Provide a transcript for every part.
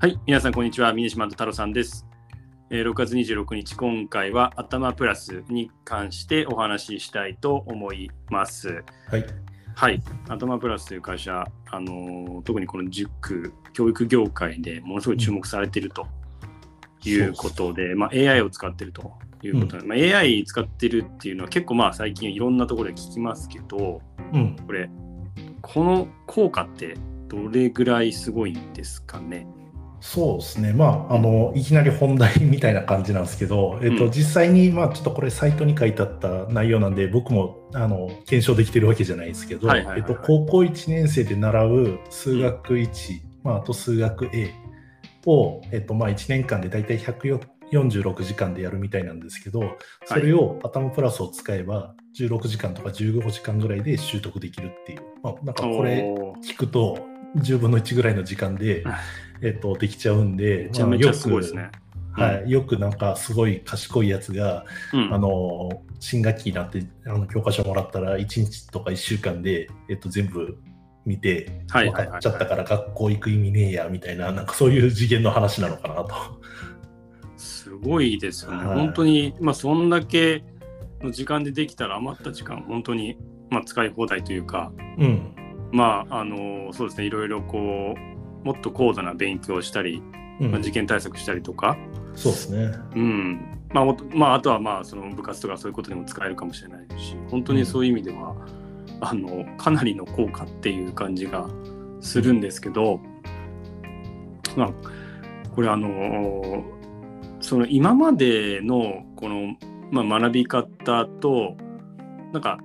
はい、皆さんこんにちは。峰島太郎さんです。えー6月26日、今回は頭プラスに関してお話ししたいと思います。はい。はい、頭プラスという会社、あのー特にこの塾、教育業界でものすごい注目されているということで、まあ、AI を使っているということで、まあ、AI 使ってるっていうのは結構まあ最近いろんなところで聞きますけど、うん。これ、この効果ってどれぐらいすごいんですかね？そうですね。まあ、あの、いきなり本題みたいな感じなんですけど、えっと、うん。実際に、まあ、ちょっとこれサイトに書いてあった内容なんで、僕も、あの、検証できてるわけじゃないですけど、えっと、高校1年生で習う数学1、まあ、あと数学 A を、えっと、まあ、1年間で大体146時間でやるみたいなんですけど、それを頭プラスを使えば、16時間とか15時間ぐらいで習得できるっていう、まあ、なんかこれ、聞くと10分の1ぐらいの時間ではい、えっと、できちゃうんで、めちゃめちゃすごいですね。はい、よくなんかすごい賢いやつが、うん。あの新学期になってあの教科書もらったら1日とか1週間で、えっと、全部見て分はいはいはい。かっちゃったから学校行く意味ねえやみたいななんかそういう次元の話なのかなと。すごいですよね。はい。本当に、まあ、そんだけの時間でできたら余った時間、本当に、まあ、使い放題というか、うんまあ、あの、そうですね、いろいろこう、もっと高度な勉強をしたり、うんまあ、受験対策したりとか、そうですね。うん。まあ、まあ、あとは、まあ、その部活とかそういうことでも使えるかもしれないし、本当にそういう意味では、あの、かなりの効果っていう感じがするんですけど、まあ、これあのその今までのこの、まあ、学び方となんか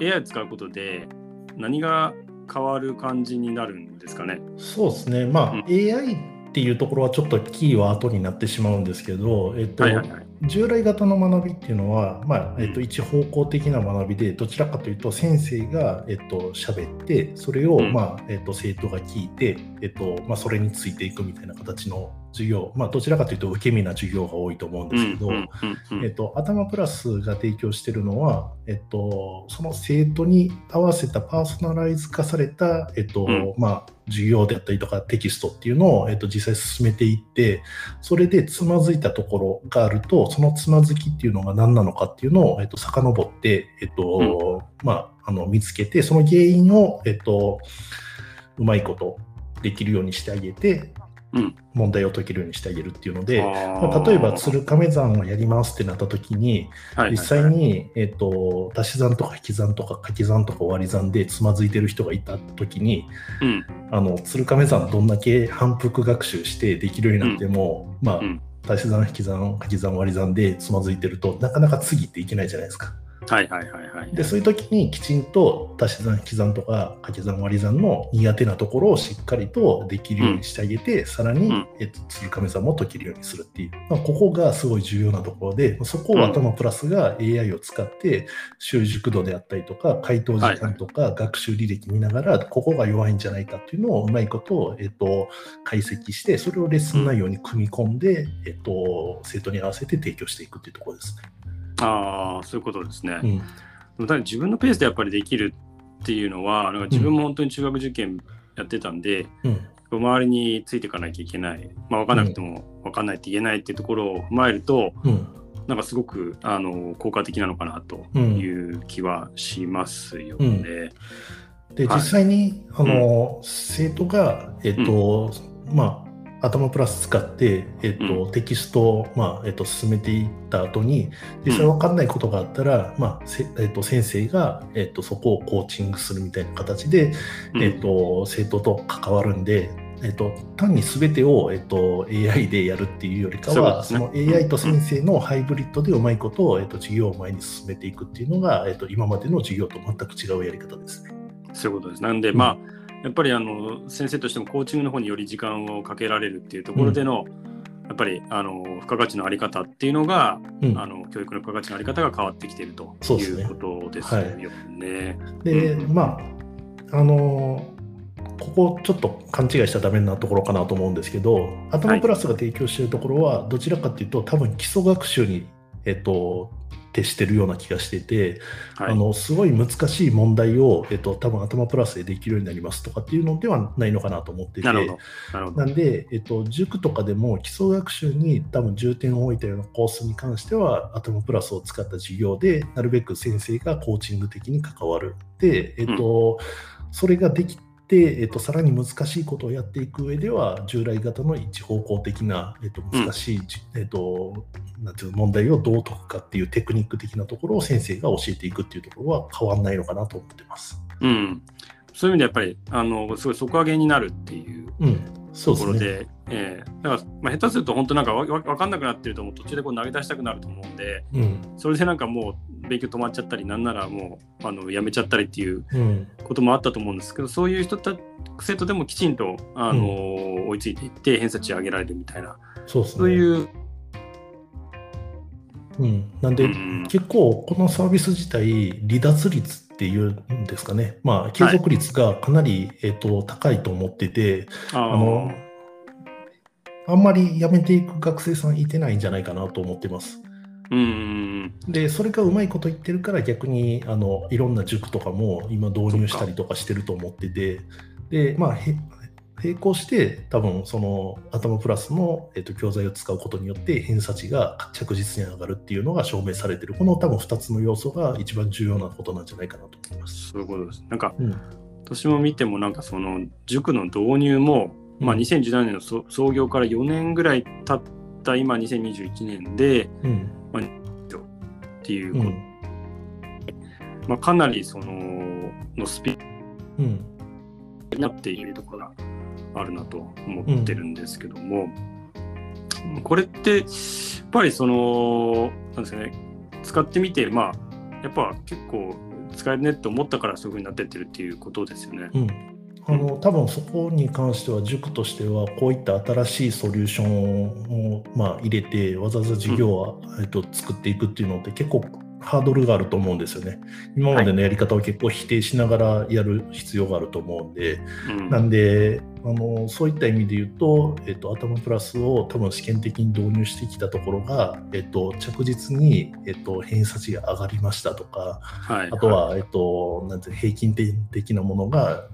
AI を使うことで何が変わる感じになるんですかね。そうですね。まあ、うん AI っていうところはちょっとキーは後になってしまうんですけど、えっと、はいはいはい。従来型の学びっていうのは、まあえっと、一方向的な学びでどちらかというと先生が、えっと、喋ってそれを、うん。まあえっと、生徒が聞いて、えっとまあ、それについていくみたいな形の授業、まあ、どちらかというと受け身な授業が多いと思うんですけど、えっと、頭プラスが提供しているのは、えっと、その生徒に合わせたパーソナライズ化された、えっとうん。まあ、授業であったりとかテキストっていうのを、えっと、実際進めていってそれでつまずいたところがあるとそのつまずきっていうのが何なのかっていうのを、えっと、遡って、えっとまあ、あの見つけてその原因を、えっと、うまいことできるようにしてあげて、うん。問題を解けるようにしてあげるっていうので、あまあー例えば鶴亀山をやりますってなった時に、実際に、えっと足し算とか引き算とか掛け算とか割り算でつまずいてる人がいた時にうん。あの鶴亀山どんだけ反復学習してできるようになっても、まあ、うん足し算引き算掛け算割り算でつまずいてるとなかなか次っていけないじゃないですか。はいはいはいはい。でそういう時にきちんと足し算引き算とか掛け算割り算の苦手なところをしっかりとできるようにしてあげて、さらに、うんえっと、鶴亀算も解けるようにするっていう、まあ、ここがすごい重要なところでそこを頭プラスが AI を使って習熟度であったりとか回答時間とか学習履歴見ながらここが弱いんじゃないかっていうのをうまいこと、えっと、解析してそれをレッスン内容に組み込んで、えっと、生徒に合わせて提供していくっていうところですね。ああ、そういうことですね。うん。でもただ自分のペースでやっぱりできるっていうのは、なんか自分も本当に中学受験やってたんで、うん。周りについていかなきゃいけない、まあ、分からなくても分かんないって言えないっていうところを踏まえると、うん。なんかすごくあの効果的なのかなとうん。いう気はしますようん。ね。で、はい。実際に、あの、生徒が、えっと、まあ、頭プラス使って、えっと、テキストを、まあ、えっと、進めていった後に、実際分かんないことがあったら、まあ、せえっと、先生が、えっと、そこをコーチングするみたいな形で、うん。えっと、生徒と関わるんで、えっと、単に全てを、えっと、AI でやるっていうよりかは、そうその AI と先生のハイブリッドでうまいことを、えっと、授業を前に進めていくっていうのが、えっと、今までの授業と全く違うやり方ですね。そういうことです。なんで、うん。まあやっぱりあの先生としてもコーチングの方により時間をかけられるっていうところでの、やっぱりあの付加価値のあり方っていうのが、うん。あの教育の付加価値のあり方が変わってきているということですよね。で、うん。まあ、あのここちょっと勘違いしちゃダメなところかなと思うんですけど、頭プラスが提供しているところは、どちらかというと、多分基礎学習にえっと、徹してるような気がしてて、はい。あのすごい難しい問題を、えっと、多分頭プラスでできるようになりますとかっていうのではないのかなと思ってて、なんで、えっと、塾とかでも基礎学習に多分重点を置いたようなコースに関しては、アトムプラスを使った授業で、なるべく先生がコーチング的に関わる。で、えっと、それができて、えっと、さらに難しいことをやっていく上では、従来型の一方向的な、えっと、難しい、じえっと、なんていうの問題をどう解くかっていうテクニック的なところを先生が教えていくっていうところは変わんないのかなと思ってます。うん。そういう意味でやっぱり、あの、すごい底上げになるっていううん、そと。ころで、ええだから、まあ、下手すると本当なんかわわわかんなくなってるともう途中でこう投げ出したくなると思うんで、うん、それでなんかもう勉強止まっちゃったり、なんならもうあのやめちゃったりっていううん、こともあったと思うんですけど、そういう人た生徒でもきちんとあの、追いついていって偏差値上げられるみたいな、そうね。そういう、うん、なんで、うん。結構このサービス自体、離脱率っていうんですかね、まあ、継続率がかなり、えっと高いと思ってて、ああのあんまり辞めていく学生さんいてないんじゃないかなと思ってます。うん、で、それがうまいこと言ってるから、逆にあのいろんな塾とかも今導入したりとかしてると思ってて、で、まあ、へ並行して、多分その頭プラスの、えっと教材を使うことによって偏差値が着実に上がるっていうのが証明されてる、この多分2つの要素が一番重要なことなんじゃないかなと思います。そういうことです。なんか、うん私も見てもなんかその塾の導入も、まあ、うん2017年のそ創業から4年ぐらい経った今2021年でうんっていうこうん。まあ、かなりそののスピーうん。ドになっているところがあるなと思ってるんですけども、これってやっぱりそのなんですかね使ってみてまあやっぱ結構使えるねって思ったからそういうふうになってってるっていうことですよね。うんあの多分そこに関しては塾としてはこういった新しいソリューションを、まあ、入れてわざわざ授業を、えっと、作っていくっていうのって結構ハードルがあると思うんですよね。今までのやり方を結構否定しながらやる必要があると思うんで、うん。なんであのそういった意味で言うと、えっと、頭プラスを多分試験的に導入してきたところが、えっと、着実に、えっと、偏差値が上がりましたとか、はい、あとは、えっと、なんて平均点的なものが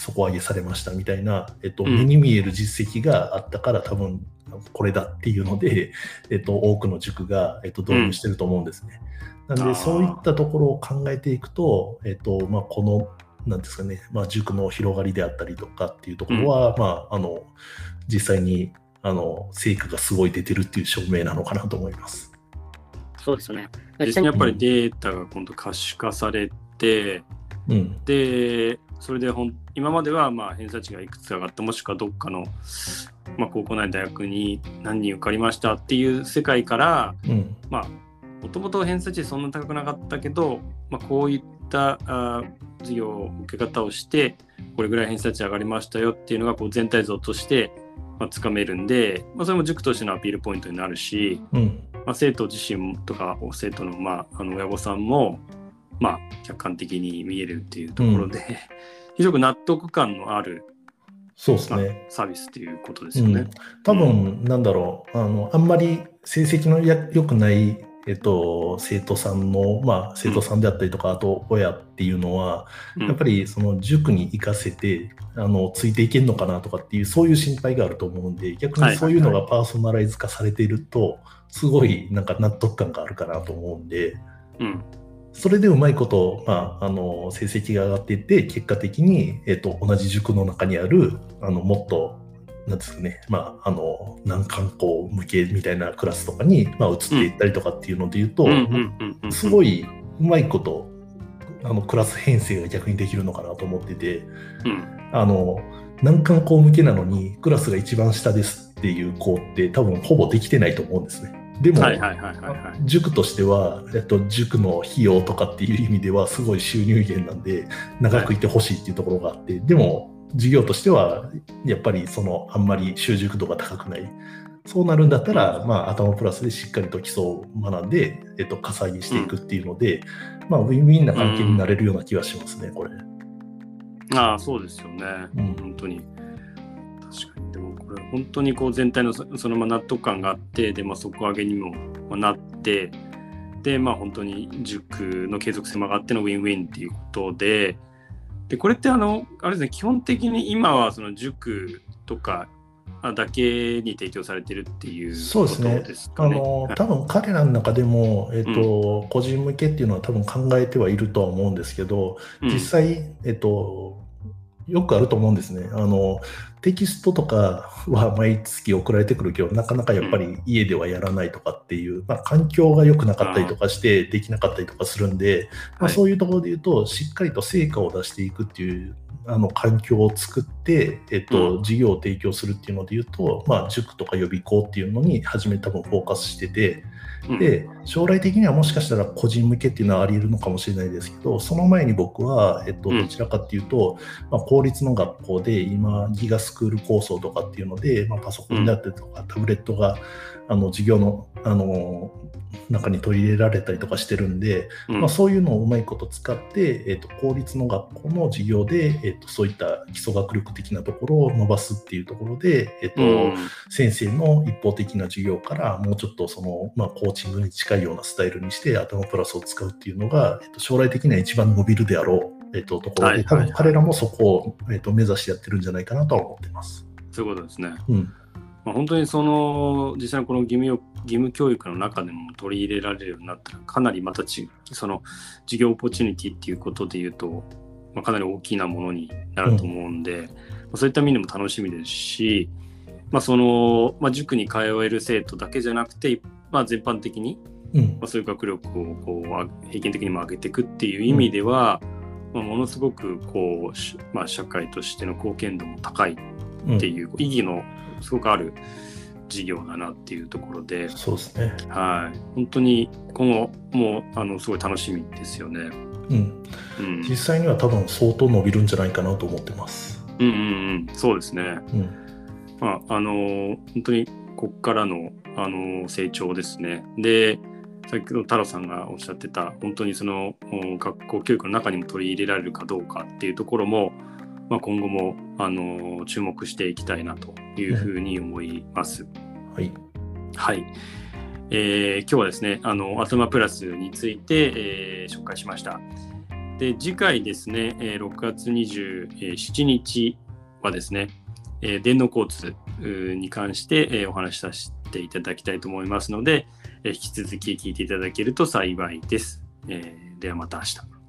底上げされましたみたいな、えっと、うん。目に見える実績があったから、多分これだっていうので、えっと、多くの塾が、えっと、導入してると思うんですね。なんで、あー。そういったところを考えていくと、えっとまあ、この、なんですかね、まあ、塾の広がりであったりとかっていうところは、まあ、あの実際にあの成果がすごい出てるっていう証明なのかなと思います。そうですよね。実際に。やっぱりデータが今度可視化されて、うん、で、それでほん今まではまあ偏差値がいくつ上がった、もしくはどっかの、まあ、高校内大学に何人受かりましたっていう世界から、うん、まあ、もともと偏差値そんな高くなかったけど、まあ、こういったあー授業受け方をして、これぐらい偏差値上がりましたよっていうのがこう全体像として、まあ、つかめるんで、まあ、それも塾としてのアピールポイントになるし、うん、まあ、生徒自身とか生徒の,、まあ、あの親御さんも、まあ、客観的に見えるっていうところで、非常に納得感のある、そうですまあね。サービスっていうことですよね。多分、なんだろう、あの、あんまり成績のや良くない、えっと、生徒さんの、まあ、生徒さんであったりとか、あと親っていうのは、うん。やっぱりその塾に行かせて、あの、ついていけるのかなとかっていう、そういう心配があると思うんで、逆にそういうのがパーソナライズ化されていると、すごいなんか納得感があるかなと思うんで、うんそれでうまいこと、まあ、あの成績が上がっていって、結果的に、えっと、同じ塾の中にある、あのもっと、なんですかね、まあ、あの難関校向けみたいなクラスとかに、まあ、移っていったりとかっていうので言うと、すごいうまいこと、あのクラス編成が逆にできるのかなと思ってて、うん。あの難関校向けなのに、クラスが一番下ですっていう子って、多分ほぼできてないと思うんですね。でも。塾としては、えっと、塾の費用とかっていう意味ではすごい収入源なんで長くいてほしいっていうところがあって、でも事業としてはやっぱりそのあんまり習熟度が高くないそうなるんだったら、まあ、頭プラスでしっかりと基礎を学んで、えっと、かさ上げしていくっていうので、まあ、ウィンウィンな関係になれるような気がしますね、これ。ああ、そうですよね。うん本当に。これ、本当にこう全体のそそのまあ納得感があって、で、まあ、底上げにも、まあ、なってでまあ本当に塾の継続性も上がってのウィンウィンっていうことででこれってあのあれですね基本的に今はその塾とかだけに提供されてるっていうそうですね。あの多分彼らの中でも、えっと、うん、個人向けっていうのは多分考えてはいるとは思うんですけど、実際、えっと、よくあると思うんですね。あのテキストとかは毎月送られてくるけど、なかなかやっぱり家ではやらないとかっていう、まあ、環境が良くなかったりとかしてできなかったりとかするんで、まあ、そういうところで言うと、しっかりと成果を出していくっていうあの環境を作って、えっと、事業を提供するっていうので言うと、まあ、塾とか予備校っていうのに初め多分フォーカスしてて、で将来的にはもしかしたら個人向けっていうのはあり得るのかもしれないですけどその前に僕は、えっと、どちらかっていうと、まあ、公立の学校で今ギガスクール構想とかっていうので、まあ、パソコンであったりとかタブレットがあの授業のあの中に取り入れられたりとかしてるんで、うん、まあ、そういうのをうまいこと使って、えーと、公立の学校の授業で、えーと、そういった基礎学力的なところを伸ばすっていうところで、えーと、うん、先生の一方的な授業からもうちょっとその、まあ、コーチングに近いようなスタイルにして頭プラスを使うっていうのが、えー、と将来的には一番伸びるであろう、えー、とところで、多分彼らもそこを、えー、と目指してやってるんじゃないかなとは思ってます。そういうことですね。うんまあ、本当にその実際のこの義務義務教育の中でも取り入れられるようになったらかなりまたちその事業オポチュニティっていうことで言うと、まあ、かなり大きなものになると思うんで、うん、まあ、そういった意味でも楽しみですし、まあそのまあ、塾に通える生徒だけじゃなくて、まあ、全般的に、うん、まあ、そういう学力をこう平均的にも上げていくっていう意味では、うん、まあ、ものすごくこう、まあ、社会としての貢献度も高いっていう意義のすごくある事業だなっていうところで、そうですね。はい。本当に今後もあのすごい楽しみですよね。うん。うん、実際には多分相当伸びるんじゃないかなと思ってます。うんうんうん、そうですね。うん、まああの本当にここからのあの成長ですね。で。先ほど太郎さんがおっしゃってた本当にその学校教育の中にも取り入れられるかどうかっていうところもまあ、今後もあの注目していきたいなというふうに思います。はい、はいえー、今日はですねあのアトマプラスについて、えー、紹介しました。で次回ですね、えー、6月27日はですね、え、電脳交通に関して、え、お話しさせていただきたいと思いますので、え、引き続き聞いていただけると幸いです。え、ではまた明日。